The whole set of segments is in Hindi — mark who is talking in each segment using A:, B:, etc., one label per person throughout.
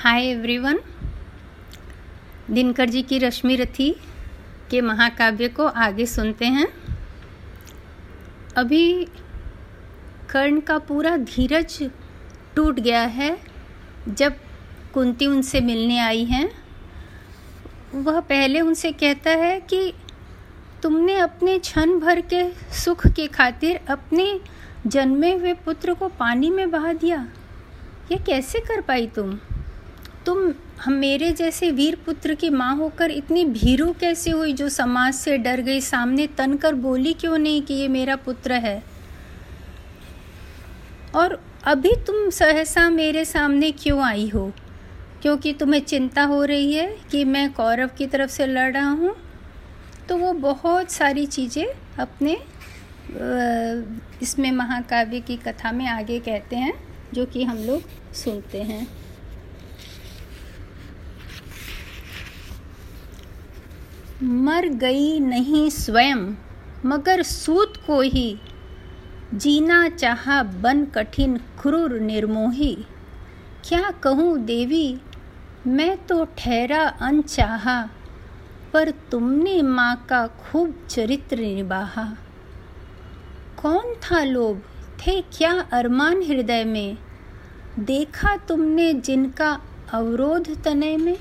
A: हाय एवरीवन दिनकर जी की रश्मि रथी के महाकाव्य को आगे सुनते हैं। अभी कर्ण का पूरा धीरज टूट गया है। जब कुंती उनसे मिलने आई हैं, वह पहले उनसे कहता है कि तुमने अपने क्षण भर के सुख के खातिर अपने जन्मे हुए पुत्र को पानी में बहा दिया। यह कैसे कर पाई तुम? तुम हम मेरे जैसे वीर पुत्र की माँ होकर इतनी भीरू कैसे हुई जो समाज से डर गई, सामने तन कर बोली क्यों नहीं कि ये मेरा पुत्र है? और अभी तुम सहसा मेरे सामने क्यों आई हो? क्योंकि तुम्हें चिंता हो रही है कि मैं कौरव की तरफ़ से लड़ रहा हूँ तो वो बहुत सारी चीज़ें अपने इसमें महाकाव्य की कथा में आगे कहते हैं, जो कि हम लोग सुनते हैं। मर गई नहीं स्वयं, मगर सूत को ही। जीना चाहा बन कठिन क्रूर निर्मोही। क्या कहूँ देवी, मैं तो ठहरा अनचाहा, पर तुमने माँ का खूब चरित्र निभाहा। कौन था लोभ, थे क्या अरमान हृदय में? देखा तुमने जिनका अवरोध तनय में?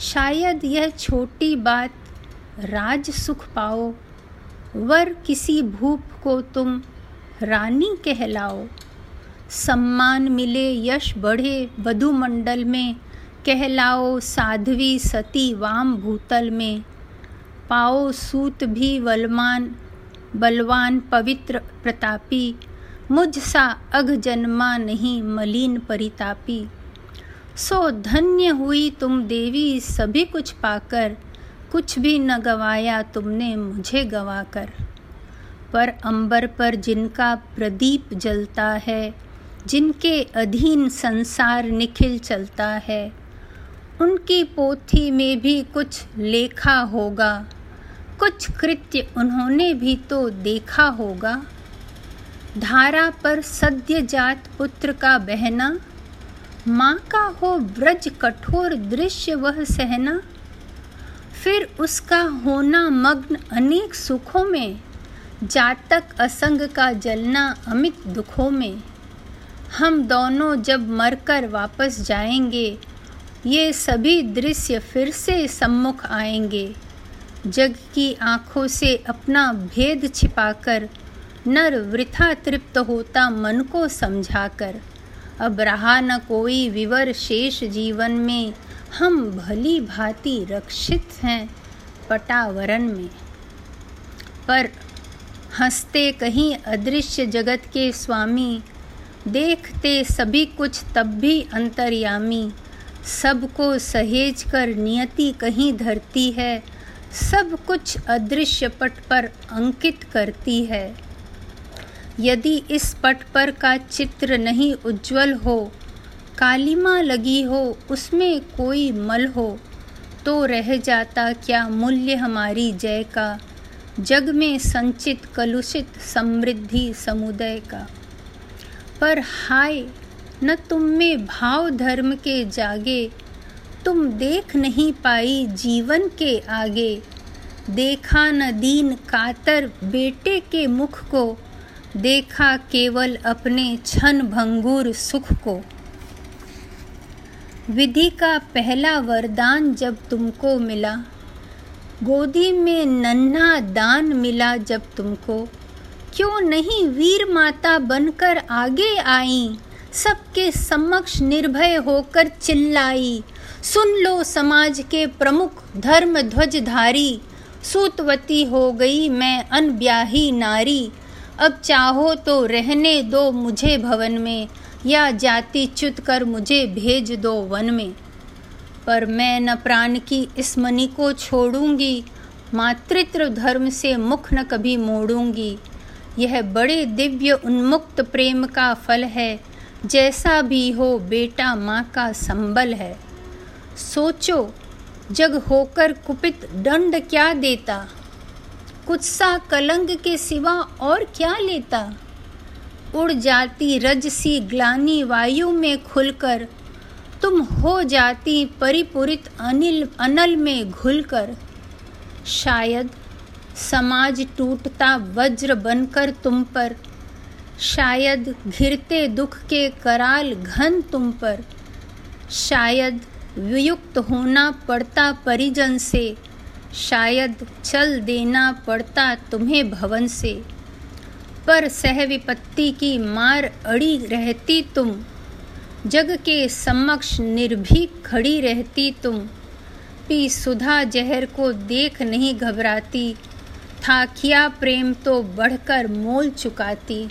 A: शायद यह छोटी बात राज सुख पाओ, वर किसी भूप को तुम रानी कहलाओ। सम्मान मिले यश बढ़े वधु मंडल में, कहलाओ साध्वी सती वाम भूतल में। पाओ सूत भी वलमान, बलवान पवित्र प्रतापी, मुझ सा अघ जन्मा नहीं मलिन परितापी। सो धन्य हुई तुम देवी सभी कुछ पाकर, कुछ भी न गवाया तुमने मुझे गवाकर। पर अंबर पर जिनका प्रदीप जलता है, जिनके अधीन संसार निखिल चलता है, उनकी पोथी में भी कुछ लेखा होगा, कुछ कृत्य उन्होंने भी तो देखा होगा। धारा पर सद्य जात पुत्र का बहना माँ का हो व्रज कठोर दृश्य वह सहना। फिर उसका होना मग्न अनेक सुखों में, जातक असंग का जलना अमित दुखों में। हम दोनों जब मरकर वापस जाएँगे, ये सभी दृश्य फिर से सम्मुख आएँगे। जग की आँखों से अपना भेद छिपाकर, नर वृथा तृप्त होता मन को समझाकर। अब रहा न कोई विवर शेष जीवन में। हम भली भांति रक्षित हैं पटावरण में। पर हँसते कहीं अदृश्य जगत के स्वामी, देखते सभी कुछ तब भी अंतर्यामी। सबको सहेज कर नियति कहीं धरती है, सब कुछ अदृश्य पट पर अंकित करती है। यदि इस पट पर का चित्र नहीं उज्जवल हो, कालिमा लगी हो, उसमें कोई मल हो तो रह जाता क्या मूल्य हमारी जय का? जग में संचित कलुषित समृद्धि समुदय का। पर हाय, न तुम में भाव धर्म के जागे, तुम देख नहीं पाई जीवन के आगे। देखा न दीन कातर बेटे के मुख को देखा केवल अपने क्षण भंगुर सुख को। विधि का पहला वरदान जब तुमको मिला, गोदी में नन्हा दान मिला जब तुमको, क्यों नहीं वीर माता बनकर आगे आई, सबके समक्ष निर्भय होकर चिल्लाई, सुन लो समाज के प्रमुख धर्म ध्वजधारी, सूतवती हो गई मैं अनब्याही नारी अब चाहो तो रहने दो मुझे भवन में, या जाति च्युत कर मुझे भेज दो वन में। पर मैं न प्राण की इस मनी को छोड़ूँगी, मातृत्व धर्म से मुख न कभी मोड़ूँगी। यह बड़े दिव्य उन्मुक्त प्रेम का फल है, जैसा भी हो बेटा माँ का संबल है। सोचो, जग होकर कुपित दंड क्या देता? कुछ सा कलंग के सिवा और क्या लेता? उड़ जाती रज सी ग्लानी वायु में खुलकर। तुम हो जाती परिपूरित अनिल, अनल में घुलकर। शायद समाज टूटता वज्र बनकर तुम पर। शायद घिरते दुख के कराल घन तुम पर। शायद वियुक्त होना पड़ता परिजन से। शायद चल देना पड़ता तुम्हें भवन से। पर सह विपत्ति की मार अड़ी रहती तुम। जग के समक्ष निर्भीक खड़ी रहती तुम। पी सुधा जहर को देख नहीं घबराती। था किया प्रेम तो बढ़कर मोल चुकाती।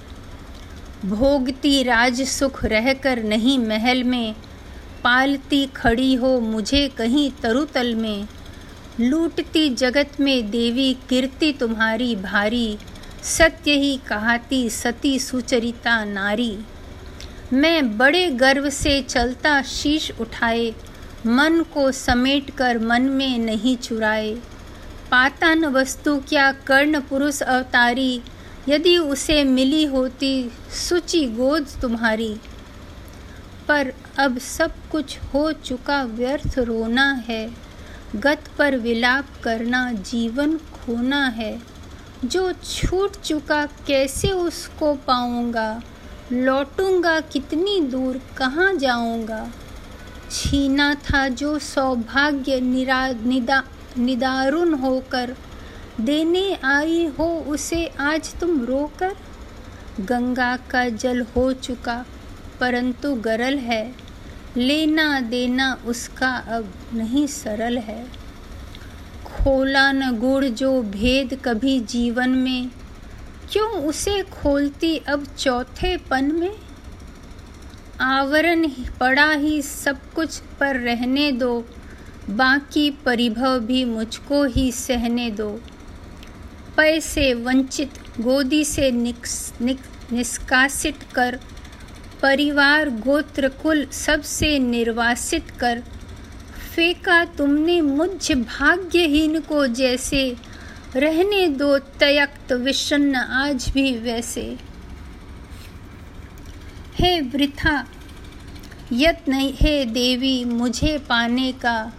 A: भोगती राज सुख रहकर नहीं महल में। पालती खड़ी हो मुझे कहीं तरुतल में। लूटती जगत में देवी कीर्ति तुम्हारी भारी, सत्य ही कहाती सती सुचरिता नारी। मैं बड़े गर्व से चलता शीश उठाए, मन को समेट कर मन में नहीं चुराए। पाता न वस्तु क्या कर्ण पुरुष अवतारी, यदि उसे मिली होती सुचि गोद तुम्हारी। पर अब सब कुछ हो चुका व्यर्थ रोना है। गत पर विलाप करना जीवन खोना है। जो छूट चुका कैसे उसको पाऊँगा? लौटूँगा कितनी दूर, कहाँ जाऊँगा? छीना था जो सौभाग्य निरा, निदा, निदारुण होकर। देने आई हो उसे आज तुम रोकर? गंगा का जल हो चुका, परंतु गरल है। लेना देना उसका अब नहीं सरल है। खोला न गुड़ जो भेद कभी जीवन में क्यों उसे खोलती अब चौथे पन में? आवरण पड़ा ही सब कुछ पर रहने दो बाकी परिभव भी मुझको ही सहने दो। पैसे वंचित गोदी से निक्स, निक, निष्कासित कर परिवार गोत्र कुल सबसे निर्वासित कर। फेंका तुमने मुझ भाग्यहीन को जैसे। रहने दो तयक्त विषन्न आज भी वैसे। हे वृथा, यत्न हे देवी, मुझे पाने का।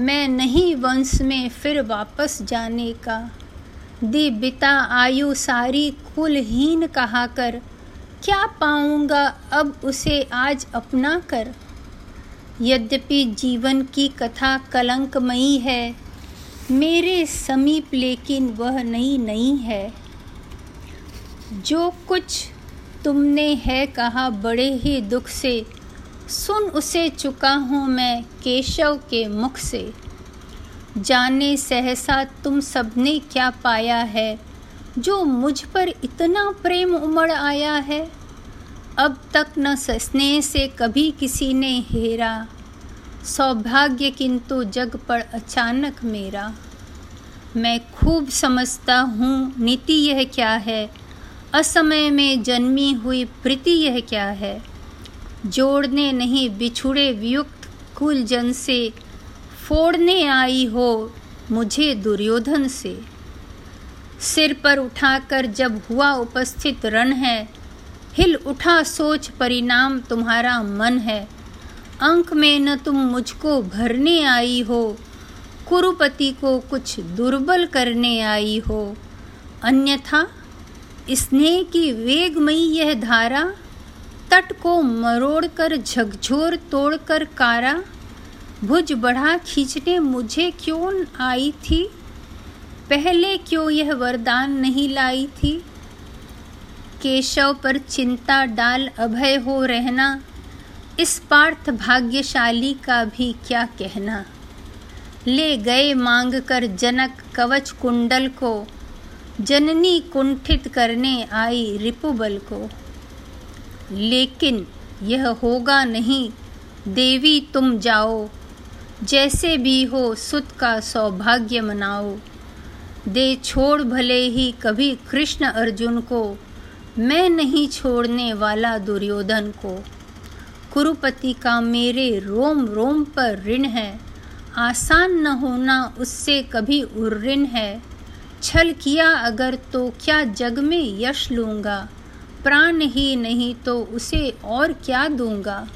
A: मैं नहीं वंश में फिर वापस जाने का। दी बिता आयु सारी कुलहीन कहा कर। क्या पाऊँगा? अब उसे आज अपना कर। यद्यपि जीवन की कथा कलंकमयी है, मेरे समीप लेकिन वह नई नहीं है। जो कुछ तुमने है कहा बड़े ही दुख से, सुन उसे चुका हूँ मैं केशव के मुख से। जाने सहसा तुम सबने क्या पाया है जो मुझ पर इतना प्रेम उमड़ आया है, अब तक न स्नेह से कभी किसी ने हेरा। सौभाग्य किंतु जग पर अचानक मेरा। मैं खूब समझता हूँ, नीति यह क्या है? असमय में जन्मी हुई प्रीति यह क्या है? जोड़ने नहीं बिछुड़े वियुक्त कुल जन से, फोड़ने आई हो मुझे दुर्योधन से। सिर पर उठाकर जब हुआ उपस्थित रण है, हिल उठा सोच परिणाम तुम्हारा मन है। अंक में न तुम मुझको भरने आई हो, कुरुपति को कुछ दुर्बल करने आई हो। अन्यथा स्नेह की वेगमयी यह धारा, तट को मरोड़कर झकझोर तोड़कर कारा। भुज बढ़ा खींचने मुझे क्यों आई थी? पहले क्यों यह वरदान नहीं लाई थी? केशव पर चिंता डाल अभय हो रहना, इस पार्थ भाग्यशाली का भी क्या कहना? ले गए मांग कर जनक कवच कुंडल को, जननी कुंठित करने आई रिपुबल को। लेकिन यह होगा नहीं, देवी तुम जाओ, जैसे भी हो सुत का सौभाग्य मनाओ। दे छोड़ भले ही कभी कृष्ण अर्जुन को। मैं नहीं छोड़ने वाला दुर्योधन को। कुरुपति का मेरे रोम रोम पर ऋण है। आसान न होना उससे कभी उर्ऋण है। छल किया अगर तो क्या जग में यश लूँगा। प्राण ही नहीं तो उसे और क्या दूँगा।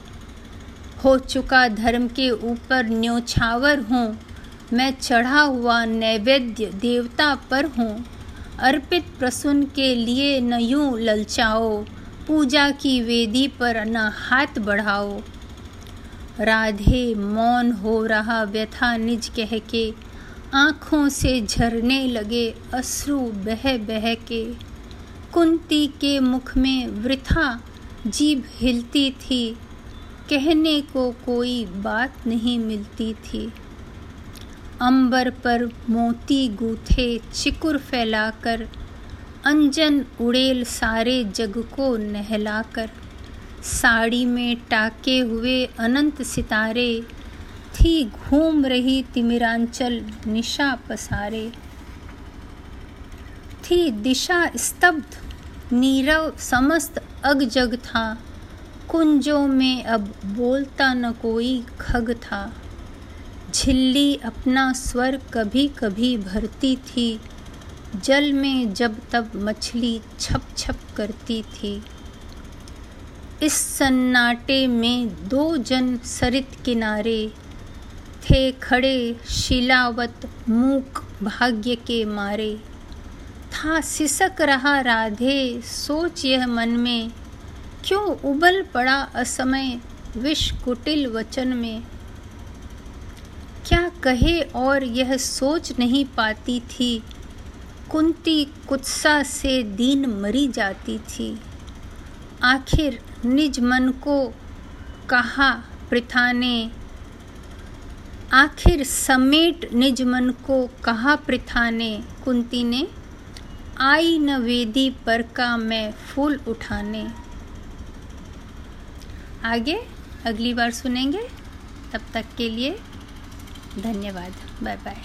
A: हो चुका धर्म के ऊपर न्योछावर हूँ। मैं चढ़ा हुआ नैवेद्य देवता पर हूँ। अर्पित प्रसून के लिए न यूँ ललचाओ। पूजा की वेदी पर न हाथ बढ़ाओ। राधे मौन हो रहा व्यथा निज कह के। आँखों से झरने लगे अश्रु बह बह के। कुंती के मुख में वृथा जीभ हिलती थी। कहने को कोई बात नहीं मिलती थी। अंबर पर मोती गूथे, चिकुर फैलाकर, अंजन उड़ेल सारे जग को नहलाकर। साड़ी में टाके हुए अनंत सितारे, थी घूम रही तिमिरांचल निशा पसारे। थी दिशा स्तब्ध, नीरव समस्त अग जग था। कुंजों में अब बोलता न कोई खग था। झिल्ली अपना स्वर कभी कभी भरती थी। जल में जब तब मछली छप छप करती थी। इस सन्नाटे में दो जन सरित किनारे थे खड़े शिलावत मूक भाग्य के मारे। था सिसक रहा राधे, सोच यह मन में, क्यों उबल पड़ा असमय विष कुटिल वचन में? कहे और यह सोच नहीं पाती थी। कुंती कुत्सा से दीन मरी जाती थी। आखिर निज मन को कहा प्रथा ने आखिर समेट निज मन को कहा प्रथा ने कुंती ने, आई न वेदी पर का मैं फूल उठाने। आगे, अगली बार सुनेंगे, तब तक के लिए धन्यवाद। Bye bye.